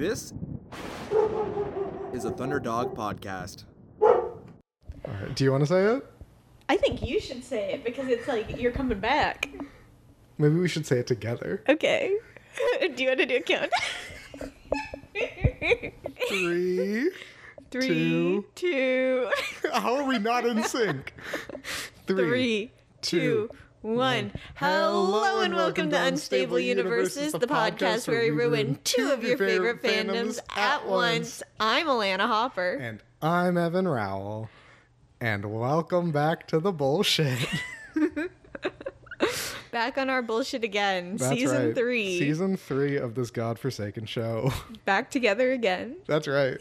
This is a ThunderDog podcast. All right. Do you want to say it? I think you should say it because it's like you're coming back. Maybe we should say it together. Okay. do you want to do a count? Three. Three, Two. two, How are we not in sync? three, two, one. Hello and welcome to Unstable Universes, the podcast where we ruin two of your favorite fandoms at once. I'm Alanna Hopper. And I'm Evan Rowell. And welcome back to the bullshit. Back on our bullshit again. That's Season right. three. Season three of this godforsaken show. Back together again That's right.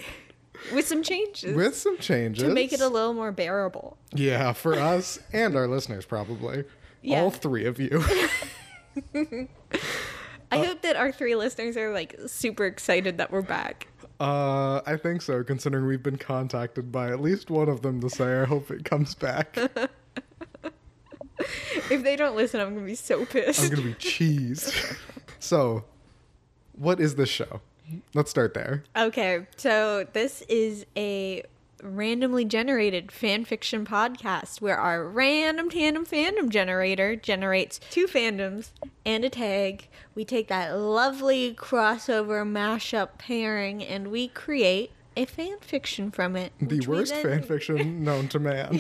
with some changes. With some changes. to make it a little more bearable. Yeah, for us and our listeners, probably. Yeah. All three of you. I hope that our three listeners are like super excited that we're back. Uh, I think so, considering we've been contacted by at least one of them to say, I hope it comes back. If they don't listen, I'm gonna be so pissed. I'm gonna be cheesed. so, what is this show? Let's start there. Okay, so this is a randomly generated fan fiction podcast where our random tandem fandom generator generates two fandoms and a tag. We take that lovely crossover mashup pairing and we create a fan fiction from it. The worst then- fan fiction known to man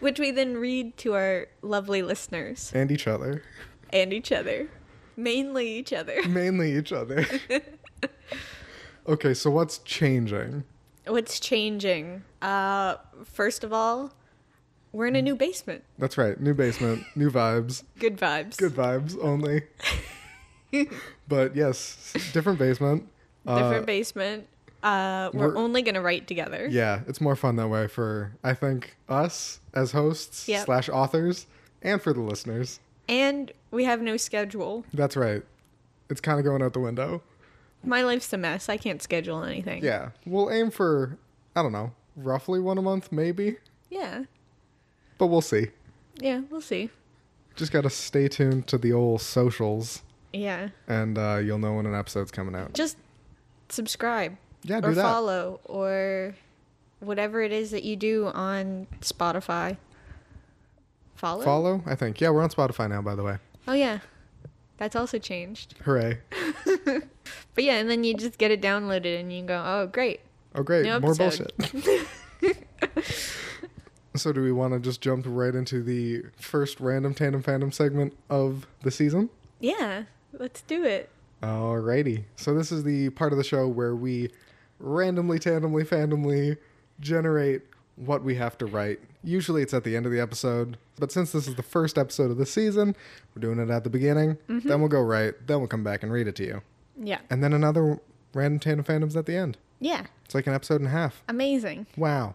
which we then read to our lovely listeners and each other. and each other. Mainly each other. Mainly each other. okay, so what's changing? What's changing? Uh first of all, we're in a new basement. That's right, new basement, new vibes. Good vibes. Good vibes only. but yes, different basement. Different Uh, basement. Uh we're, we're- only gonna write together. Yeah, it's more fun that way for I think us as hosts Yep. slash authors, and for the listeners. And we have no schedule. That's right. It's kind of going out the window. My life's a mess. I can't schedule anything. Yeah, we'll aim for I don't know, roughly one a month, maybe, Yeah. but we'll see. Yeah, we'll see. Just gotta stay tuned to the old socials, Yeah. and uh, you'll know when an episode's coming out. Just subscribe. Yeah, or do that. follow or whatever it is that you do on Spotify. Follow? Follow, I think. Yeah, we're on Spotify now, by the way. Oh yeah. That's also changed. Hooray! But yeah, and then you just get it downloaded and you go, "Oh, great." Oh, great, New more episode. bullshit. so, do we want to just jump right into the first random tandem fandom segment of the season? Yeah, let's do it. Alrighty. So this is the part of the show where we randomly, tandemly, fandomly generate what we have to write. Usually it's at the end of the episode, but since this is the first episode of the season, we're doing it at the beginning. Mm-hmm. Then we'll go right. Then we'll come back and read it to you, Yeah. and then another random tandem fandoms at the end. Yeah. It's like an episode and a half. Amazing. Wow.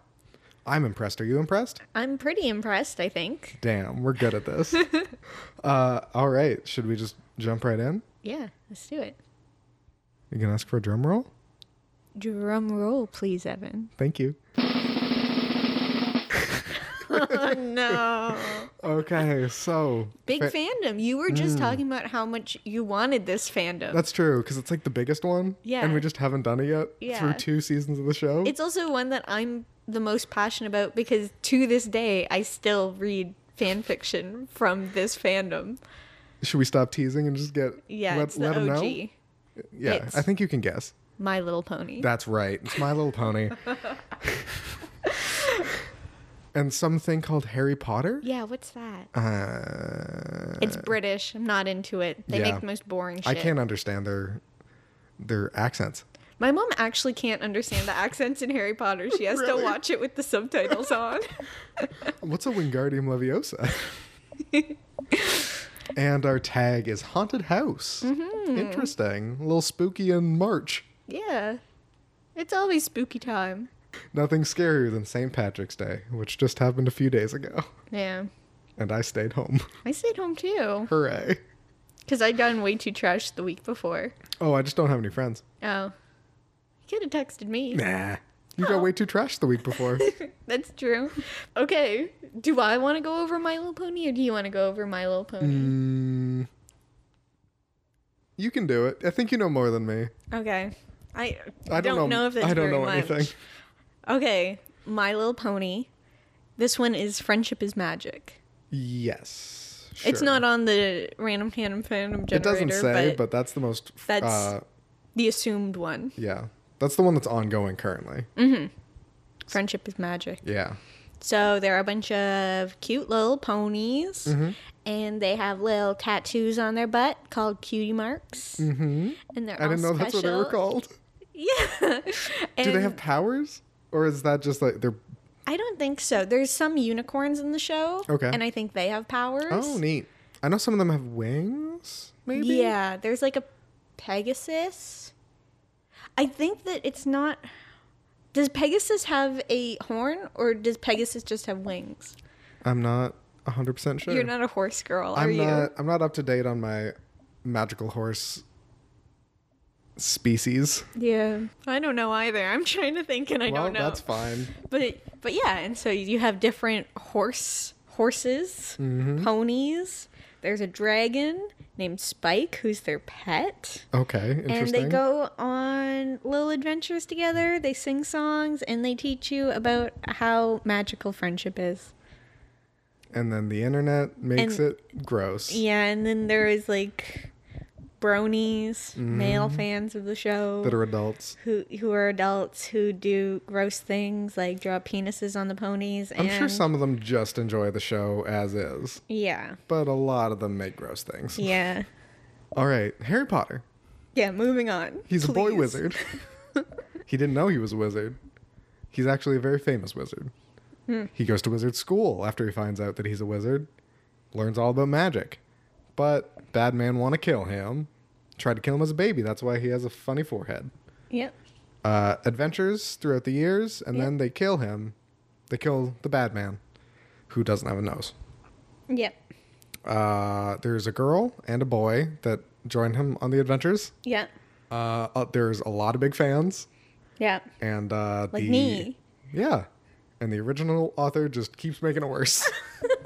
I'm impressed. Are you impressed? I'm pretty impressed, I think. Damn, we're good at this. uh, all right. Should we just jump right in? Yeah, let's do it. You can ask for a drum roll. Drum roll, please, Evan. Thank you. Oh no. Okay, so Big fa- fandom. You were just mm. talking about how much you wanted this fandom. That's true because it's like the biggest one. Yeah. And we just haven't done it yet Yeah. through two seasons of the show. it's also one that I'm the most passionate about because to this day I still read fan fiction from this fandom. Should we stop teasing and just get Yeah, let, it's the let OG. know? Yeah, It's- I think you can guess. My Little Pony. That's right. It's My Little Pony. and something called Harry Potter. yeah, what's that? Uh, It's British. I'm not into it. They yeah. make the most boring shit. I can't understand their their accents. My mom actually can't understand the accents in Harry Potter. She has Really? to watch it with the subtitles on. What's a Wingardium Leviosa? and our tag is haunted house. Mm-hmm. Interesting. A little spooky in March. yeah. It's always spooky time. Nothing scarier than St. Patrick's Day, which just happened a few days ago. Yeah. And I stayed home. I stayed home too. Hooray. Because I'd gotten way too trashed the week before. Oh, I just don't have any friends. Oh. You could have texted me. Nah. You got way too trashed the week before. That's true. Okay. Do I want to go over My Little Pony or do you want to go over My Little Pony? mm, You can do it. I think you know more than me. Okay. I, I don't, know. if that's I don't very know much. anything. Okay, My Little Pony. This one is Friendship is Magic. Yes. It's not on the random tandem fandom generator, It doesn't say, but, but, that's the most. that's- Uh, the assumed one. yeah, that's the one that's ongoing currently. Mm. Friendship is Magic. Yeah. So there are a bunch of cute little ponies, Mm-hmm. and they have little tattoos on their butt called cutie marks. Mm-hmm. And they're I didn't know that's what they were called. Yeah. Do they have powers, or is that just like they're? I don't think so. There's some unicorns in the show. Okay. And I think they have powers. Oh, neat. I know some of them have wings. Maybe. Yeah, there's like a Pegasus. I think that it's not. Does Pegasus have a horn or does Pegasus just have wings? I'm not hundred percent sure. You're not a horse girl, are I'm you? not. I'm not up to date on my magical horse species. Yeah, I don't know either. I'm trying to think and I well, don't know. that's fine. But but yeah, and so you have different horse horses, Mm-hmm. ponies. There's a dragon named Spike who's their pet. Okay, interesting. And they go on little adventures together. They sing songs and they teach you about how magical friendship is. and then the internet makes And- it gross. Yeah, and then there is like bronies, male fans of the show Mm-hmm. That are adults. who who are adults who do gross things like draw penises on the ponies. I'm sure some of them just enjoy the show as is, Yeah, but a lot of them make gross things. yeah, All right, Harry Potter. yeah. Moving on. He's a boy wizard. he didn't know he was a wizard. He's actually a very famous wizard. Hmm. He goes to wizard school after he finds out that he's a wizard, learns all about magic. But bad man want to kill him. Tried to kill him as a baby. That's why he has a funny forehead. Yep. Uh, adventures throughout the years, and Yep. then they kill him. They kill the bad man, who doesn't have a nose. Yep. Uh, there's a girl and a boy that join him on the adventures. Yep. Uh, uh, there's a lot of big fans, Yep. and uh, Like the me. yeah, and the original author just keeps making it worse.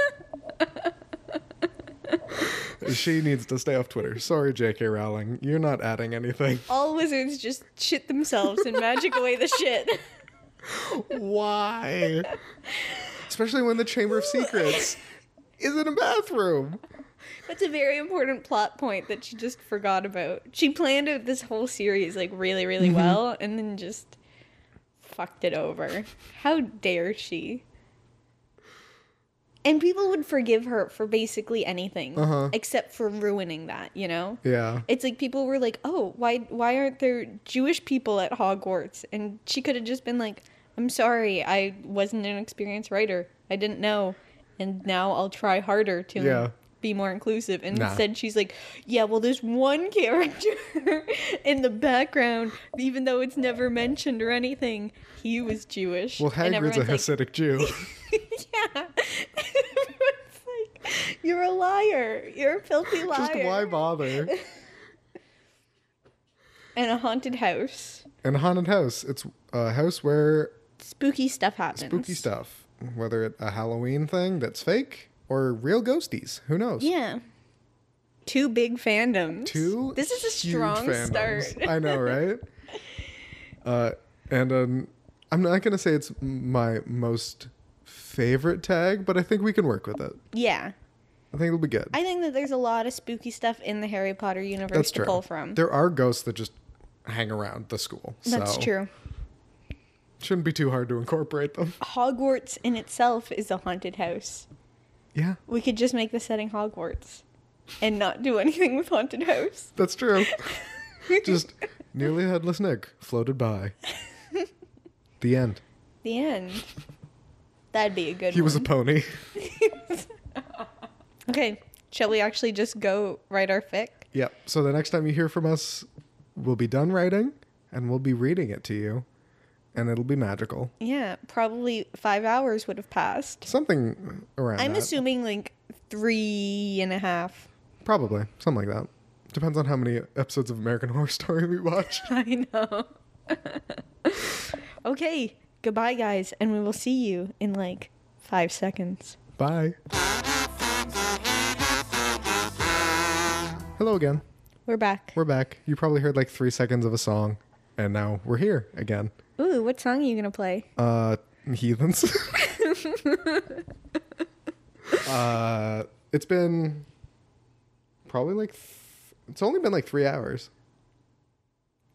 she needs to stay off Twitter. Sorry, J.K. Rowling, you're not adding anything. All wizards just shit themselves and magic away the shit. Why? Especially when the Chamber of Secrets is in a bathroom. That's a very important plot point that she just forgot about. She planned out this whole series like really, really Mm-hmm. well and then just fucked it over. How dare she? And people would forgive her for basically anything Uh-huh. except for ruining that, you know? Yeah. It's like people were like, "Oh, why why aren't there Jewish people at Hogwarts?" And she could have just been like, "I'm sorry, I wasn't an experienced writer. I didn't know, and now I'll try harder to Yeah. Be more inclusive." And Nah. instead, she's like, "Yeah, well, there's one character in the background, even though it's never mentioned or anything. He was Jewish." Well, Hagrid's a everyone's like, Hasidic Jew. yeah. Like, "You're a liar. You're a filthy liar." Just why bother? and a haunted house. And a haunted house. It's a house where Spooky stuff happens. spooky stuff, whether it a Halloween thing that's fake or real ghosties. Who knows? Yeah. Two big fandoms. Two. This is a strong fandoms. start. I know, right? uh, and um, I'm not gonna say it's my most favorite tag, but I think we can work with it. yeah. I think it'll be good. I think that there's a lot of spooky stuff in the Harry Potter universe That's to true. pull from. There are ghosts that just hang around the school. That's so true. Shouldn't be too hard to incorporate them. Hogwarts in itself is a haunted house. Yeah, We could just make the setting Hogwarts and not do anything with haunted house. that's true. just nearly headless Nick floated by. The end. The end. That'd be a good He one. was a pony. Okay. Shall we actually just go write our fic? Yep. So the next time you hear from us, we'll be done writing and we'll be reading it to you. And it'll be magical. Yeah, probably five hours would have passed. Something around I'm that. assuming like three and a half. Probably. Something like that. Depends on how many episodes of American Horror Story we watch. I know. okay, goodbye, guys, and we will see you in like five seconds. Bye. Hello again. we're back. We're back. You probably heard like three seconds of a song, and now we're here again. Ooh, what song are you gonna play? Uh, heathens. uh, it's been probably like th- it's only been like three hours,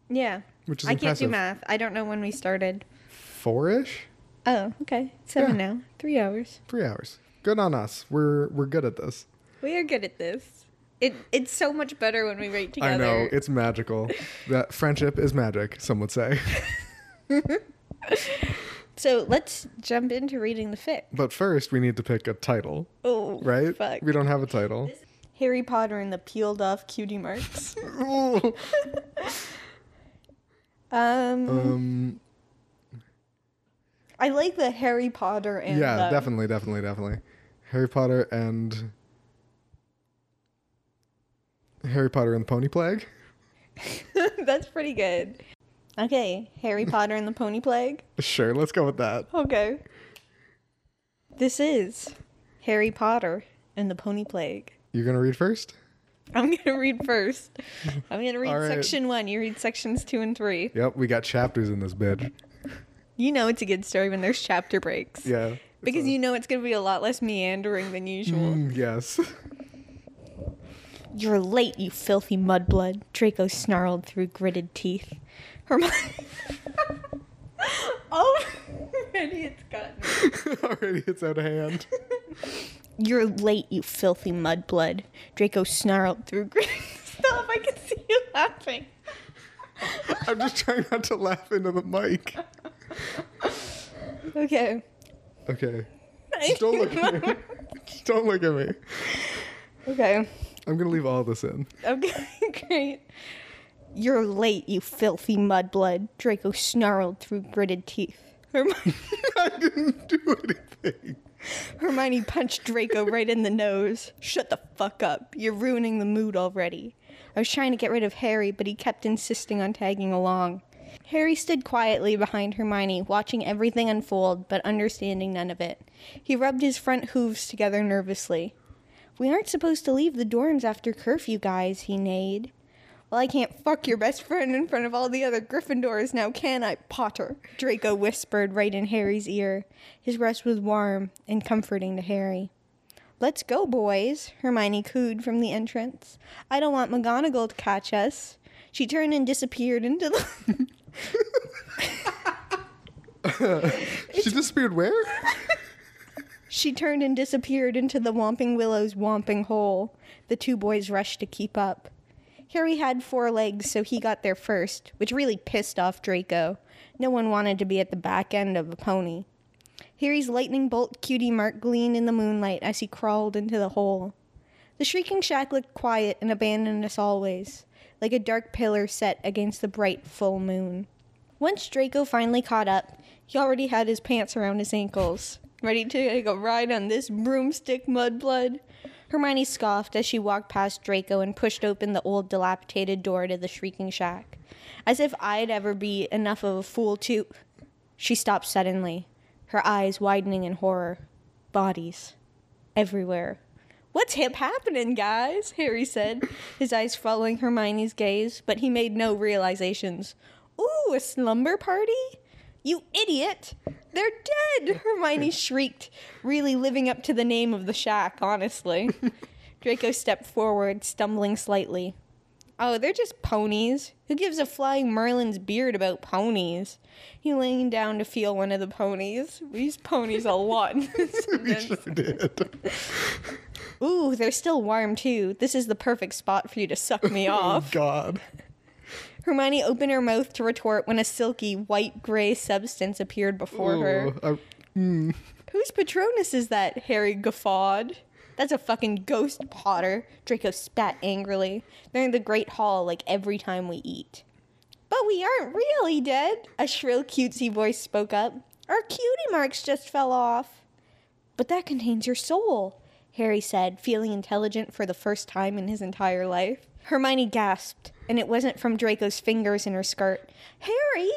Yeah. which is I can't do math. I don't know when we started. Four-ish, Oh, okay. Seven Yeah. now. Three hours. three hours. Good on us. We're we're good at this. We are good at this. It it's so much better when we write together. I know it's magical. that friendship is magic. Some would say. So let's jump into reading the fic. But first, we need to pick a title, Oh, right? Fuck. We don't have a title. Harry Potter and the peeled off cutie marks. Um, um. I like the Harry Potter and Yeah, the- definitely, definitely, definitely. Harry Potter and Harry Potter and the Pony Plague. That's pretty good. Okay, Harry Potter and the Pony Plague. Sure, let's go with that. Okay. This is Harry Potter and the Pony Plague. You're gonna read first. I'm gonna read first. I'm gonna read All right. section one. You read sections two and three. Yep, we got chapters in this bitch. You know it's a good story when there's chapter breaks. Yeah. Because a- you know it's gonna be a lot less meandering than usual. Mm, yes. You're late, you filthy mudblood. Draco snarled through gritted teeth. Hermione. oh, already it's gotten. Already, it's out of hand. You're late, you filthy mudblood. Draco snarled through gritted. Stop! I can see you laughing. I'm just trying not to laugh into the mic. Okay. Okay. Just don't look at me. Just don't look at me. Okay. I'm gonna leave all this in. Okay, great. You're late, you filthy mudblood. Draco snarled through gritted teeth. Hermione, I didn't do anything. Hermione punched Draco right in the nose. Shut the fuck up. You're ruining the mood already. I was trying to get rid of Harry, but he kept insisting on tagging along. Harry stood quietly behind Hermione, watching everything unfold, but understanding none of it. He rubbed his front hooves together nervously. We aren't supposed to leave the dorms after curfew, guys, he neighed. Well, I can't fuck your best friend in front of all the other Gryffindors now, can I, Potter? Draco whispered right in Harry's ear. His breast was warm and comforting to Harry. Let's go, boys, Hermione cooed from the entrance. I don't want McGonagall to catch us. She turned and disappeared into the. She disappeared where? She turned and disappeared into the Whomping Willow's Whomping Hole. The two boys rushed to keep up. Harry had four legs, so he got there first, which really pissed off Draco. No one wanted to be at the back end of a pony. Harry's lightning bolt cutie mark gleamed in the moonlight as he crawled into the hole. The shrieking shack looked quiet and abandoned as always, like a dark pillar set against the bright full moon. Once Draco finally caught up, he already had his pants around his ankles, ready to take a ride on this broomstick mudblood. Hermione scoffed as she walked past Draco and pushed open the old dilapidated door to the shrieking shack. As if I'd ever be enough of a fool to. She stopped suddenly, her eyes widening in horror. Bodies. Everywhere. What's hip happening, guys? Harry said, his eyes following Hermione's gaze, but he made no realizations. Ooh, a slumber party? You idiot! They're dead! Hermione shrieked, really living up to the name of the shack, honestly. Draco stepped forward, stumbling slightly. Oh, they're just ponies. Who gives a flying Merlin's beard about ponies? He leaned down to feel one of the ponies. We use ponies a lot. We sure did. Ooh, they're still warm too. This is the perfect spot for you to suck me Oh off. God. Hermione opened her mouth to retort when a silky white gray substance appeared before her. Ooh, I- mm. Whose Patronus is that? Harry guffawed. That's a fucking ghost, Potter. Draco spat angrily. They're in the Great Hall like every time we eat. But we aren't really dead, a shrill cutesy voice spoke up. Our cutie marks just fell off. But that contains your soul, Harry said, feeling intelligent for the first time in his entire life. Hermione gasped, and it wasn't from Draco's fingers in her skirt. Harry,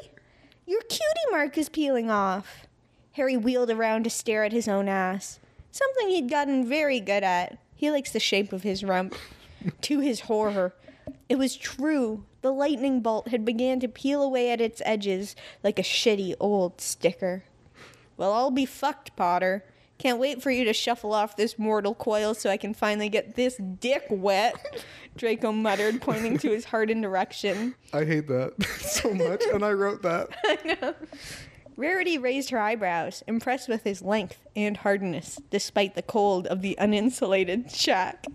your cutie mark is peeling off. Harry wheeled around to stare at his own ass. Something he'd gotten very good at. He likes the shape of his rump. to his horror, It was true. The lightning bolt had began to peel away at its edges like a shitty old sticker. Well, I'll be fucked, Potter. Can't wait for you to shuffle off this mortal coil so I can finally get this dick wet, Draco muttered, pointing to his hardened erection. I hate that so much, and I wrote that. Rarity raised her eyebrows, impressed with his length and hardness, despite the cold of the uninsulated shack.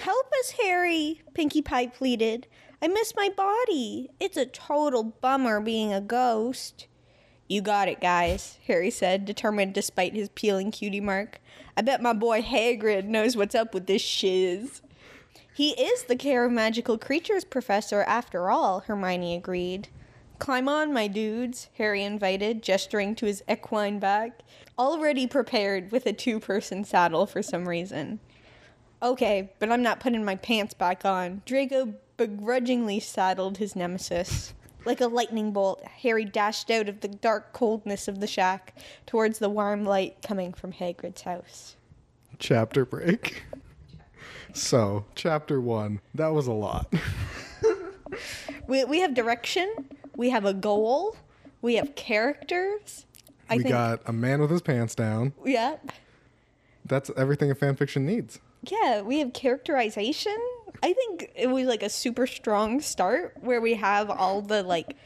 Help us, Harry, Pinkie Pie pleaded. I miss my body. It's a total bummer being a ghost. You got it, guys, Harry said, determined despite his peeling cutie mark. I bet my boy Hagrid knows what's up with this shiz. He is the care of magical creatures professor, after all, Hermione agreed. Climb on, my dudes, Harry invited, gesturing to his equine back, already prepared with a two person saddle for some reason. Okay, but I'm not putting my pants back on. Draco begrudgingly saddled his nemesis. Like a lightning bolt, Harry dashed out of the dark coldness of the shack towards the warm light coming from Hagrid's house. Chapter break. So, chapter one. That was a lot. We, we have direction, we have a goal, we have characters. I we think, got a man with his pants down. yeah, That's everything a fanfiction needs. yeah, we have characterization. I think it was like a super strong start where we have all the like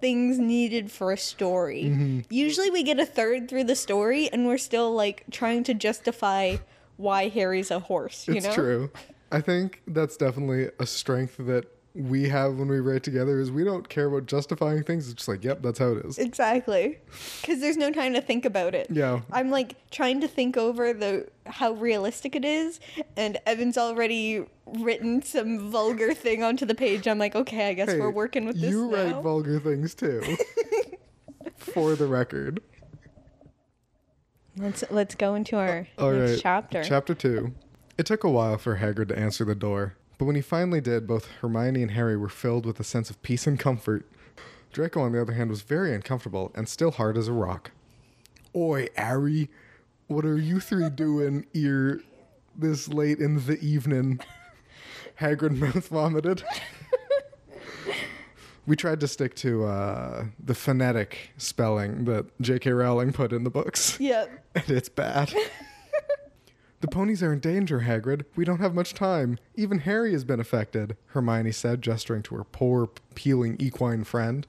things needed for a story. Mm-hmm. Usually we get a third through the story and we're still like trying to justify why Harry's a horse, you It's know? true. I think that's definitely a strength that we have when we write together is we don't care about justifying things. It's just like, yep, that's how it is. Exactly. Cuz there's no time to think about it. Yeah. I'm like trying to think over the how realistic it is and Evan's already written some vulgar thing onto the page. I'm like, "Okay, I guess Hey, we're working with this You now." write vulgar things too. For the record. Let's let's go into our All next right. chapter. Chapter two. It took a while for Hagrid to answer the door, but when he finally did, both Hermione and Harry were filled with a sense of peace and comfort. Draco, on the other hand, was very uncomfortable and still hard as a rock. Oi, Harry, what are you three doing here this late in the evening? Hagrid mouth vomited. we tried to stick to uh, the phonetic spelling that J.K. Rowling put in the books Yep. and it's bad. The ponies are in danger, Hagrid. We don't have much time. Even Harry has been affected, Hermione said, gesturing to her poor, peeling equine friend.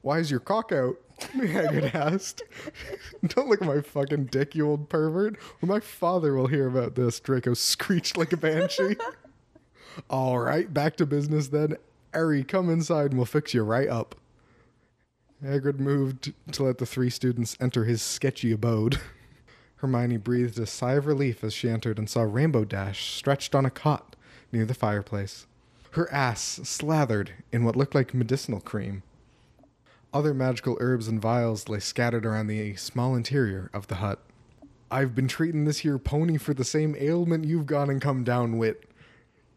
Why is your cock out? Hagrid asked. don't look at my fucking dick, you old pervert. Or my father will hear about this, Draco screeched like a banshee. All right, back to business then. Harry, come inside and we'll fix you right up. Hagrid moved to let the three students enter his sketchy abode. Hermione breathed a sigh of relief as she entered and saw Rainbow Dash stretched on a cot near the fireplace, her ass slathered in what looked like medicinal cream. Other magical herbs and vials lay scattered around the small interior of the hut. I've been treating this here pony for the same ailment you've gone and come down with.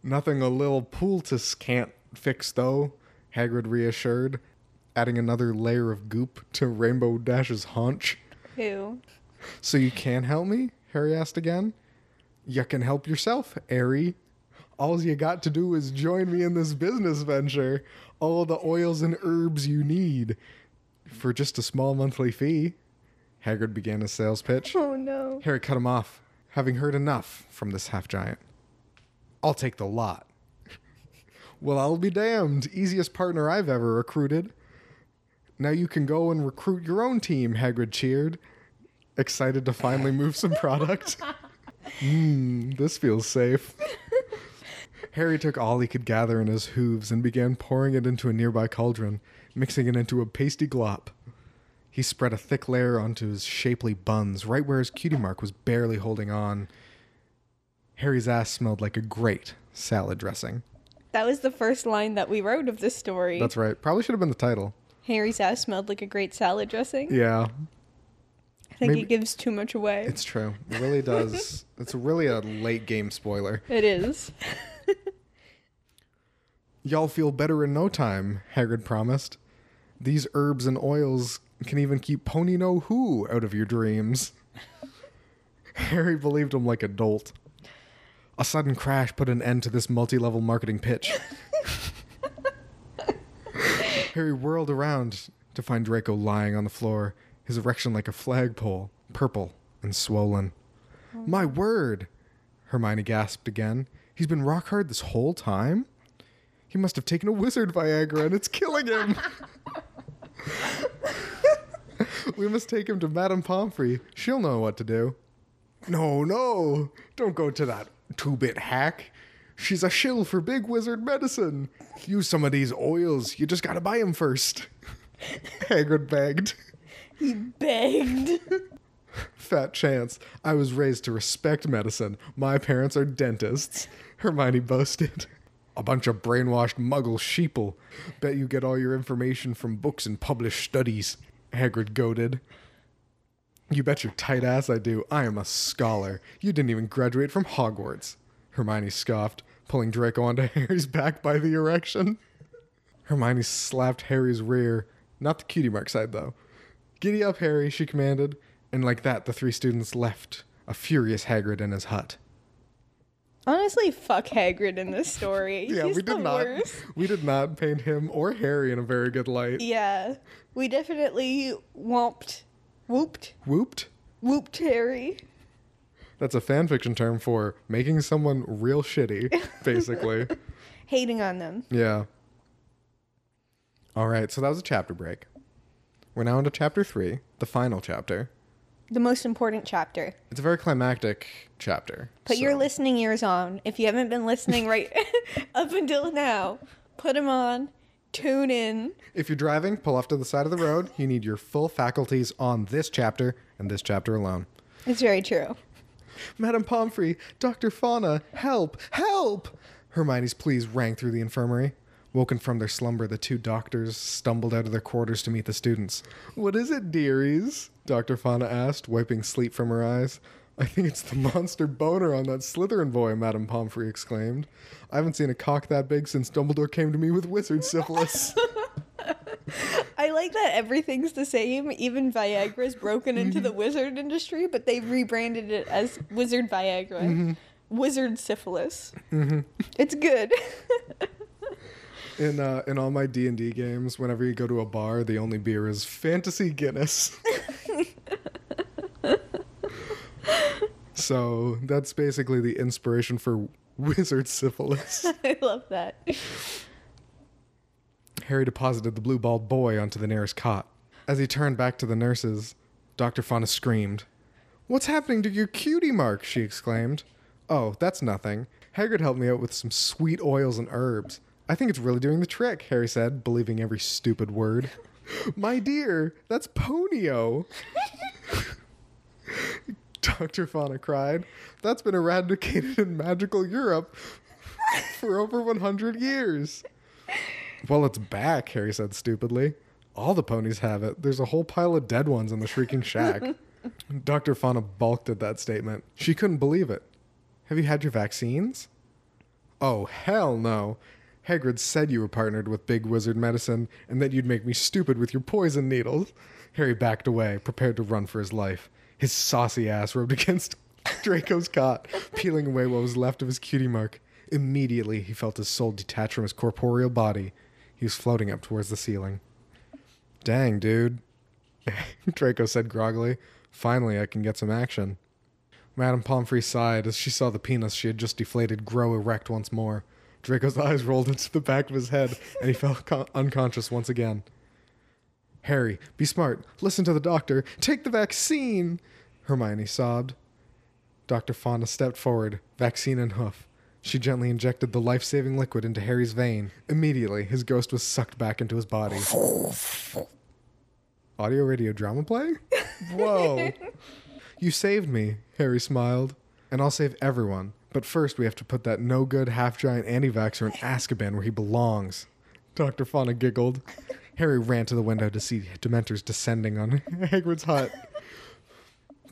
Nothing a little poultice can't fix, though, Hagrid reassured, adding another layer of goop to Rainbow Dash's haunch. Who? So you can help me? Harry asked again. You can help yourself, Harry. All you got to do is join me in this business venture. All the oils and herbs you need. For just a small monthly fee. Hagrid began his sales pitch. Oh no. Harry cut him off, having heard enough from this half giant. I'll take the lot. well, I'll be damned. Easiest partner I've ever recruited. Now you can go and recruit your own team, Hagrid cheered, excited to finally move some product. Mmm, this feels safe. Harry took all he could gather in his hooves and began pouring it into a nearby cauldron, mixing it into a pasty glop. He spread a thick layer onto his shapely buns, right where his cutie mark was barely holding on. Harry's ass smelled like a great salad dressing. That was the first line that we wrote of this story. That's right. Probably should have been the title. Harry's ass smelled like a great salad dressing. Yeah, think maybe- it gives too much away. it's true. It really does. it's really a late game spoiler. It is. Y'all feel better in no time, Hagrid promised. These herbs and oils can even keep Pony No Who out of your dreams. Harry believed him like a dolt. A sudden crash put an end to this multi level marketing pitch. Harry whirled around to find Draco lying on the floor, his erection like a flagpole, purple and swollen. Oh. My word! Hermione gasped again. He's been rock hard this whole time? He must have taken a wizard Viagra and it's killing him! we must take him to Madame Pomfrey. She'll know what to do. No, no! Don't go to that two bit hack. She's a shill for big wizard medicine. Use some of these oils. You just gotta buy 'em first. Hagrid begged. He begged. Fat chance. I was raised to respect medicine. My parents are dentists. Hermione boasted. A bunch of brainwashed muggle sheeple. Bet you get all your information from books and published studies. Hagrid goaded. You bet your tight ass I do. I am a scholar. You didn't even graduate from Hogwarts. Hermione scoffed, pulling Draco onto Harry's back by the erection. Hermione slapped Harry's rear, not the cutie mark side though. Giddy up, Harry, she commanded, and like that the three students left, a furious Hagrid in his hut. Honestly, fuck Hagrid in this story. Yeah, He's we did not worst. we did not paint him or Harry in a very good light. Yeah, we definitely whooped, whooped, Whooped? whooped Harry. That's a fanfiction term for making someone real shitty, basically. Hating on them. yeah. All right, so that was a chapter break. We're now into chapter 3, the final chapter. The most important chapter. It's a very climactic chapter. Put your listening ears on. If you haven't been listening right up until now, put them on. Tune in. If you're driving, pull off to the side of the road. You need your full faculties on this chapter and this chapter alone. It's very true. Madame Pomfrey, Dr. Fauna, help, help! Hermione's pleas rang through the infirmary. Woken from their slumber, the two doctors stumbled out of their quarters to meet the students. What is it, dearies? Dr. Fauna asked, wiping sleep from her eyes. I think it's the monster boner on that Slytherin boy, Madame Pomfrey exclaimed. I haven't seen a cock that big since Dumbledore came to me with wizard syphilis. I like that everything's the same. Even Viagra's broken into mm-hmm. the wizard industry, but they've rebranded it as Wizard Viagra. Mm-hmm. Wizard syphilis. Mm-hmm. It's good. in uh, in all my D and D games, whenever you go to a bar, the only beer is Fantasy Guinness. so that's basically the inspiration for wizard syphilis. I love that. Harry deposited the blue balled boy onto the nearest cot. As he turned back to the nurses, Dr. Fauna screamed. What's happening to your cutie mark? she exclaimed. Oh, that's nothing. Hagrid helped me out with some sweet oils and herbs. I think it's really doing the trick, Harry said, believing every stupid word. My dear, that's Ponyo. Dr. Fauna cried. That's been eradicated in magical Europe for over 100 years. Well, it's back, Harry said stupidly. All the ponies have it. There's a whole pile of dead ones in the Shrieking Shack. Dr. Fauna balked at that statement. She couldn't believe it. Have you had your vaccines? Oh, hell no. Hagrid said you were partnered with Big Wizard Medicine and that you'd make me stupid with your poison needles. Harry backed away, prepared to run for his life. His saucy ass rubbed against Draco's cot, peeling away what was left of his cutie mark. Immediately, he felt his soul detach from his corporeal body. He was floating up towards the ceiling. Dang, dude. Draco said groggily. Finally, I can get some action. Madame Pomfrey sighed as she saw the penis she had just deflated grow erect once more. Draco's eyes rolled into the back of his head, and he fell con- unconscious once again. Harry, be smart. Listen to the doctor. Take the vaccine! Hermione sobbed. Dr. Fauna stepped forward, vaccine in hoof. She gently injected the life saving liquid into Harry's vein. Immediately, his ghost was sucked back into his body. Audio radio drama play? Whoa. you saved me, Harry smiled. And I'll save everyone. But first, we have to put that no good half giant anti vaxxer in Azkaban where he belongs. Dr. Fauna giggled. Harry ran to the window to see Dementors descending on Hagrid's hut,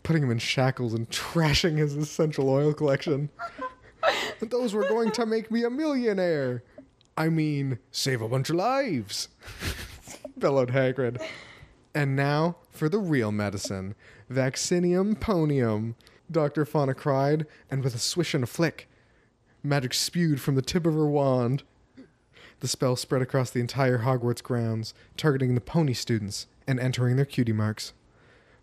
putting him in shackles and trashing his essential oil collection. Those were going to make me a millionaire. I mean, save a bunch of lives, bellowed Hagrid. And now for the real medicine Vaccinium ponium, Dr. Fauna cried, and with a swish and a flick, Magic spewed from the tip of her wand. The spell spread across the entire Hogwarts grounds, targeting the pony students and entering their cutie marks.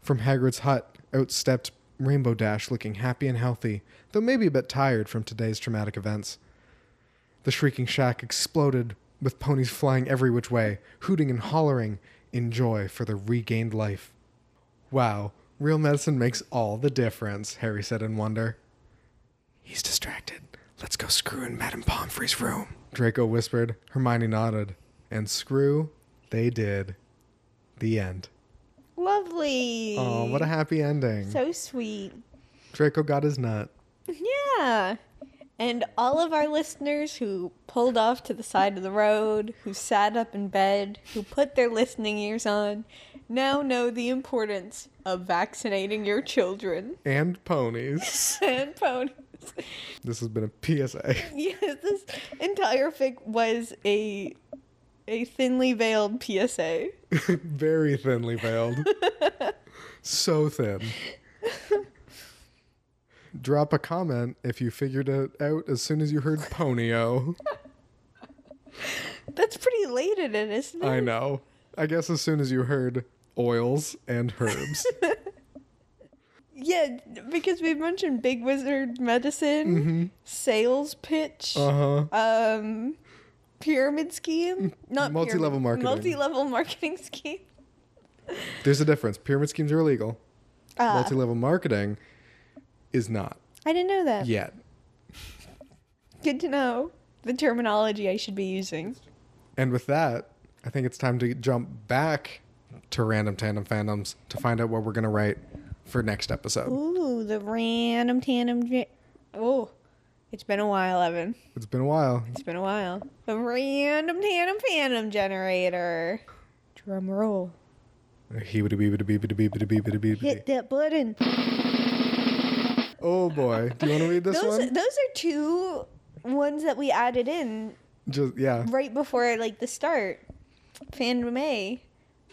From Hagrid's hut, out stepped Rainbow Dash looking happy and healthy, though maybe a bit tired from today's traumatic events. The shrieking shack exploded, with ponies flying every which way, hooting and hollering in joy for their regained life. Wow, real medicine makes all the difference, Harry said in wonder. He's distracted. Let's go screw in Madame Pomfrey's room, Draco whispered. Hermione nodded. And screw they did. The end. Lovely. Oh, what a happy ending. so sweet. Draco got his nut. Yeah. And all of our listeners who pulled off to the side of the road, who sat up in bed, who put their listening ears on, now know the importance of vaccinating your children And ponies. and ponies. this has been a PSA. Yes, this entire fic was a a thinly veiled PSA. Very thinly veiled. so thin. Drop a comment if you figured it out as soon as you heard ponyo. That's pretty late in it, isn't it? I know. I guess as soon as you heard oils and herbs. Yeah, because we mentioned Big Wizard Medicine, sales pitch, Uh huh. um, pyramid scheme, not Multi-level pyramid- marketing. multi-level marketing scheme. There's a difference. Pyramid schemes are illegal. Ah, Multi level marketing is not I didn't know that. yet. Good to know the terminology I should be using. And with that, I think it's time to jump back to random tandem fandoms to find out what we're going to write for next episode. Ooh, the random tandem. Oh, it's been a while, Evan. It's been a while. It's been a while. The random tandem fandom generator. Drum roll. Hit Hit that button. Oh boy. Do you want to read this those one? those are two ones that we added in Just yeah. right before like the start. Fandom A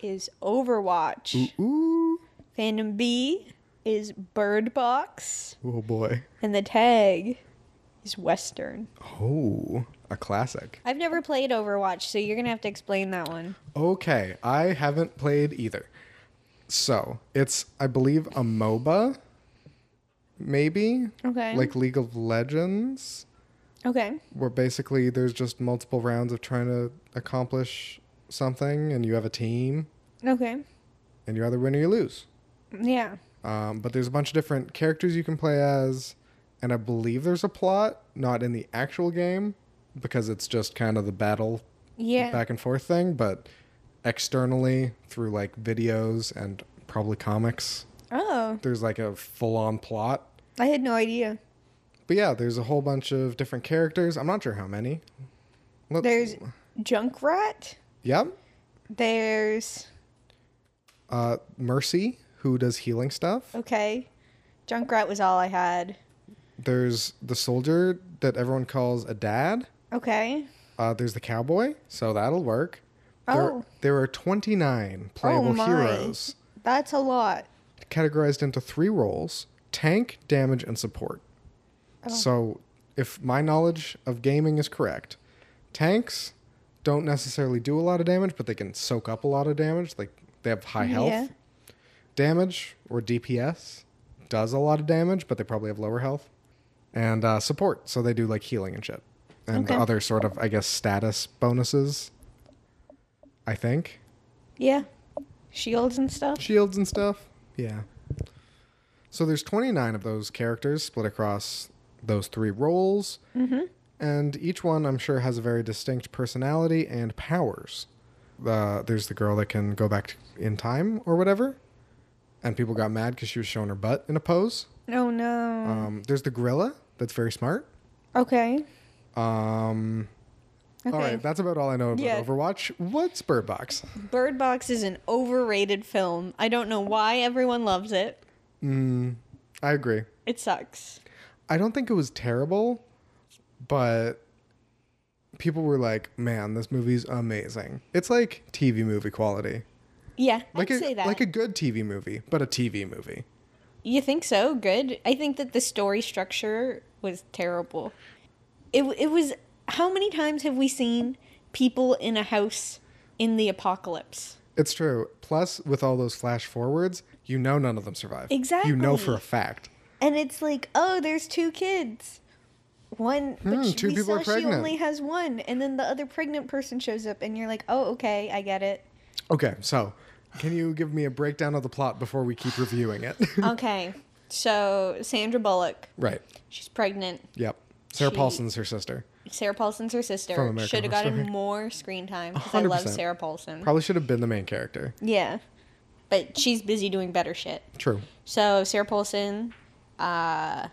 is Overwatch. Ooh. Fandom B is Bird Box, Oh boy. and the tag is Western. Oh, a classic. I've never played Overwatch, so you're gonna have to explain that one. Okay, I haven't played either. So, it's I believe a MOBA maybe? Okay. Like League of Legends. Okay. where basically there's just multiple rounds of trying to accomplish something and you have a team Okay. and you either win or you lose. Yeah. Um, but there's a bunch of different characters you can play as, and I believe there's a plot, not in the actual game, because it's just kind of the battle Yeah. back and forth thing, but externally through like videos and probably comics, Oh, there's like a full on plot. I had no idea. But yeah, there's a whole bunch of different characters. I'm not sure how many. Let- There's Junkrat. Yep. There's Uh, Mercy, who does healing stuff. okay. Junkrat was all I had. There's the soldier that everyone calls a dad. Okay. Uh, there's the cowboy, so that'll work. There, Oh. there are 29 playable my. heroes That's a lot. categorized into three roles tank, damage, and support. Oh. So, if my knowledge of gaming is correct, tanks don't necessarily do a lot of damage, but they can soak up a lot of damage. Like, they have high health. Yeah. Damage, or DPS, does a lot of damage, but they probably have lower health. And uh, support, so they do like healing and shit. And Okay. other sort of, I guess, status bonuses. I think. Yeah. Shields and stuff. Shields and stuff. Yeah. So there's 29 of those characters split across those three roles. Mm-hmm. And each one, I'm sure, has a very distinct personality and powers. Uh, there's the girl that can go back in time or whatever. And people got mad because she was showing her butt in a pose. Oh no. Um, there's the gorilla that's very smart. okay. Um, Okay. All right, that's about all I know about Yeah. Overwatch. What's Bird Box? Bird Box is an overrated film. I don't know why everyone loves it. Mm, I agree. It sucks. I don't think it was terrible, but people were like, "Man, this movie's amazing." It's like TV movie quality, Yeah, like I'd a say that. like a good TV movie, but a TV movie. you think so? Good. I think that the story structure was terrible. it it was how many times have we seen people in a house in the apocalypse? It's true. Plus, with all those flash forwards, you know none of them survive. Exactly. You know for a fact. And it's like, oh, there's two kids. One, but Hmm, she, two we people saw are she only has one, and then the other pregnant person shows up, and you're like, oh, okay, I get it. Okay, so can you give me a breakdown of the plot before we keep reviewing it? okay, so Sandra Bullock, right. she's pregnant. Yep. Sarah She- Paulson's her sister. Sarah Paulson's her sister. Should have gotten Story. more screen time because I love Sarah Paulson. Probably should have been the main character. yeah, but she's busy doing better shit. True. So Sarah Paulson uh,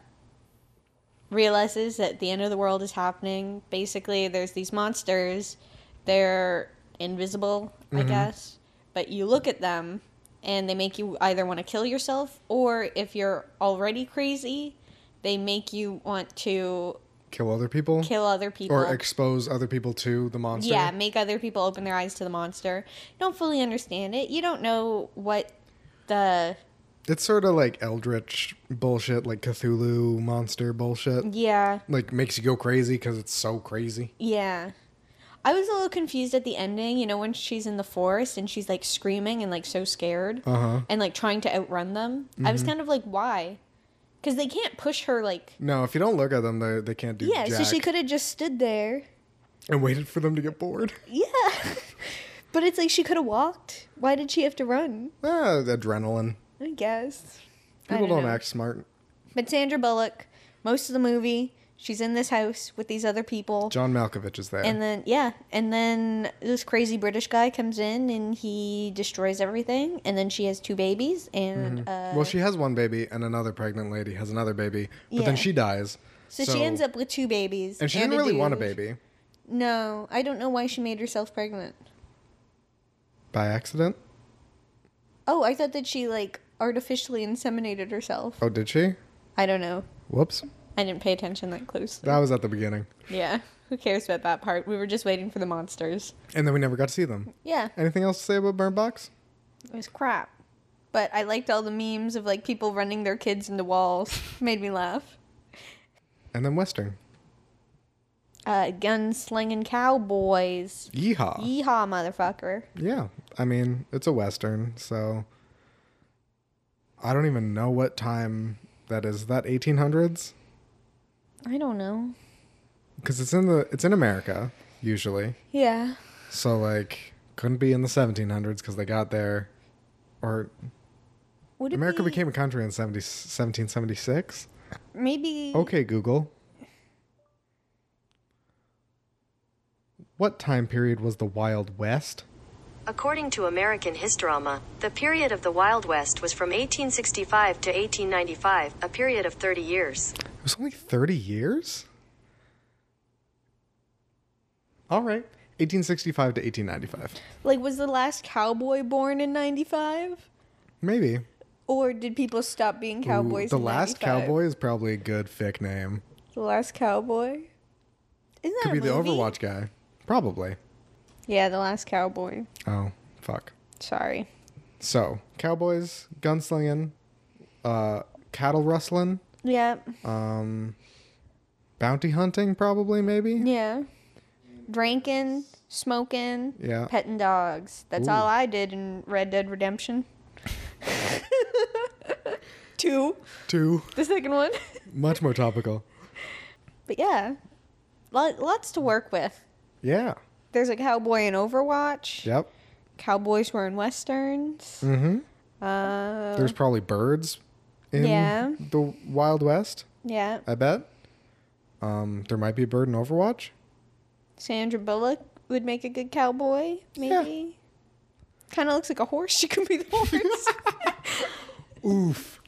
realizes that the end of the world is happening. Basically, there's these monsters. They're invisible, I mm-hmm. guess, but you look at them and they make you either want to kill yourself or if you're already crazy, they make you want to Kill other people? kill other people. or expose other people to the monster? yeah, make other people open their eyes to the monster. Don't fully understand it. You don't know what the It's sort of like Eldritch bullshit, like Cthulhu monster bullshit. yeah Like makes you go crazy because it's so crazy. Yeah. I was a little confused at the ending, you know, when she's in the forest and she's like screaming and like so scared Uh huh. and like trying to outrun them. I was kind of like, why? Because they can't push her like. No, if you don't look at them, they they can't do Yeah, so she could have just stood there. and waited for them to get bored. Yeah. but it's like she could have walked. Why did she have to run? Ah, adrenaline. I guess. I People don't, act smart. But Sandra Bullock, most of the movie, she's in this house with these other people. John Malkovich is there. And then yeah, and then this crazy British guy comes in and he destroys everything. And then she has two babies, and uh, Mm-hmm. well, she has one baby, and another pregnant lady has another baby, but Yeah. then she dies. so, she ends up with two babies. and she didn't really want a baby No, I don't know why she made herself pregnant. by accident. Oh, I thought that she like artificially inseminated herself. Oh, did she? I don't know. Whoops. I didn't pay attention that closely. That was at the beginning, Yeah, who cares about that part? We were just waiting for the monsters. and then we never got to see them. Yeah, Anything else to say about Bird Box? it was crap. But I liked all the memes of like people running their kids into walls. Made me laugh. And then Western. Uh, gunslinging cowboys. Yeehaw. Yeehaw, motherfucker. Yeah, I mean it's a western, so I don't even know what time that is. Is that 1800s? I don't know. Because it's in the it's in America usually, Yeah. so like couldn't be in the 1700s because they got there, or Would America be, became a country in 70, 1776. maybe Okay, Google. What time period was the Wild West? According to American Historama, the period of the Wild West was from 1865 to 1895, a period of 30 years. It was only 30 years? All right. 1865 to 1895. like was the last cowboy born in 95 Maybe. or did people stop being cowboys Ooh, the in Last 95? Cowboy is probably a good fic name. the last cowboy isn't that Could be a the? Overwatch guy. Probably. Yeah the last cowboy Oh, fuck. sorry So, cowboys, gunslinging, uh, cattle rustling, yeah um, bounty hunting, probably, maybe? yeah drinking smoking Yeah. petting dogs that's Ooh. all i did in red dead redemption two Two. the second one Much more topical. but yeah lot, lots to work with Yeah. There's a cowboy in overwatch Yep. cowboys were in westerns Mm-hmm. uh There's probably birds in Yeah. the Wild West. yeah I bet. Um, there might be a bird in Overwatch. Sandra Bullock would make a good cowboy, maybe. Kind of looks like a horse. She could be the horse. Oof.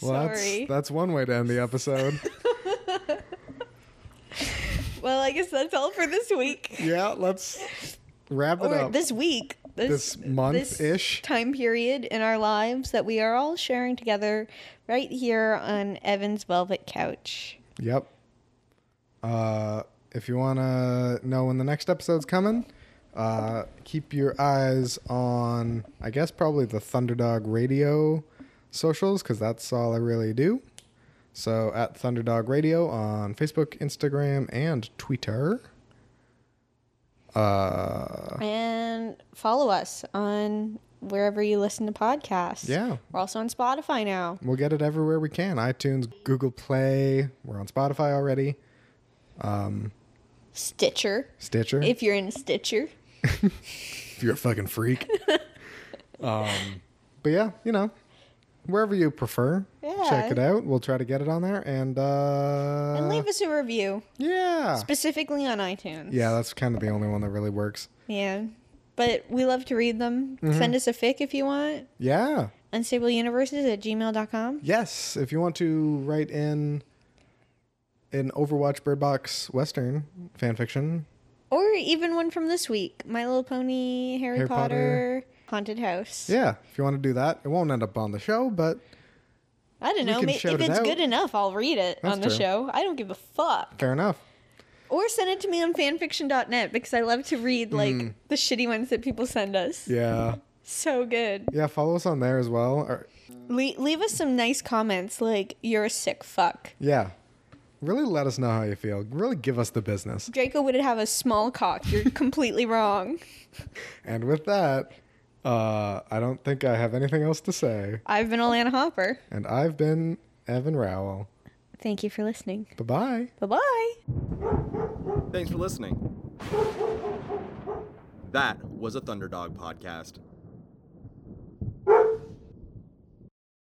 Well, Sorry. that's that's one way to end the episode. well, I guess that's all for this week. yeah, let's wrap it Or up. this week. This month-ish. time period in our lives that we are all sharing together right here on Evan's Velvet Couch. Yep. Uh, if you want to know when the next episode's coming, uh, keep your eyes on, I guess, probably the ThunderDog Radio socials, because that's all I really do. So at ThunderDog Radio on Facebook, Instagram, and Twitter. Uh, And follow us on wherever you listen to podcasts. Yeah. We're also on Spotify now. we'll get it everywhere we can iTunes, Google Play. We're on Spotify already. Um, Stitcher. Stitcher. If you're in Stitcher. if you're a fucking freak. um, but yeah, you know, wherever you prefer, check it out. We'll try to get it on there. And, uh, And leave us a review, yeah. specifically on iTunes. Yeah, that's kind of the only one that really works. Yeah. But we love to read them. Mm-hmm. Send us a fic if you want. Yeah. Unstableuniverses at gmail.com. Yes, if you want to write in an Overwatch Bird Box Western fan fiction, Or even one from this week My Little Pony, Harry, Harry Potter, Haunted House. yeah, if you want to do that, it won't end up on the show, but I don't know. can ma- shout If it it's out. good enough, I'll read it That's on the true. show. I don't give a fuck. fair enough. Or send it to me on fanfiction.net because I love to read hmm. like the shitty ones that people send us. Yeah. So good. Yeah, follow us on there as well. Or, Le- leave us some nice comments like, you're a sick fuck. yeah. Really let us know how you feel. Really give us the business. Draco would have a small cock. You're completely wrong. And with that, uh, I don't think I have anything else to say. I've been Alanna Hopper. And I've been Evan Rowell. Thank you for listening. Bye bye. Bye bye. Thanks for listening. That was a ThunderDog podcast.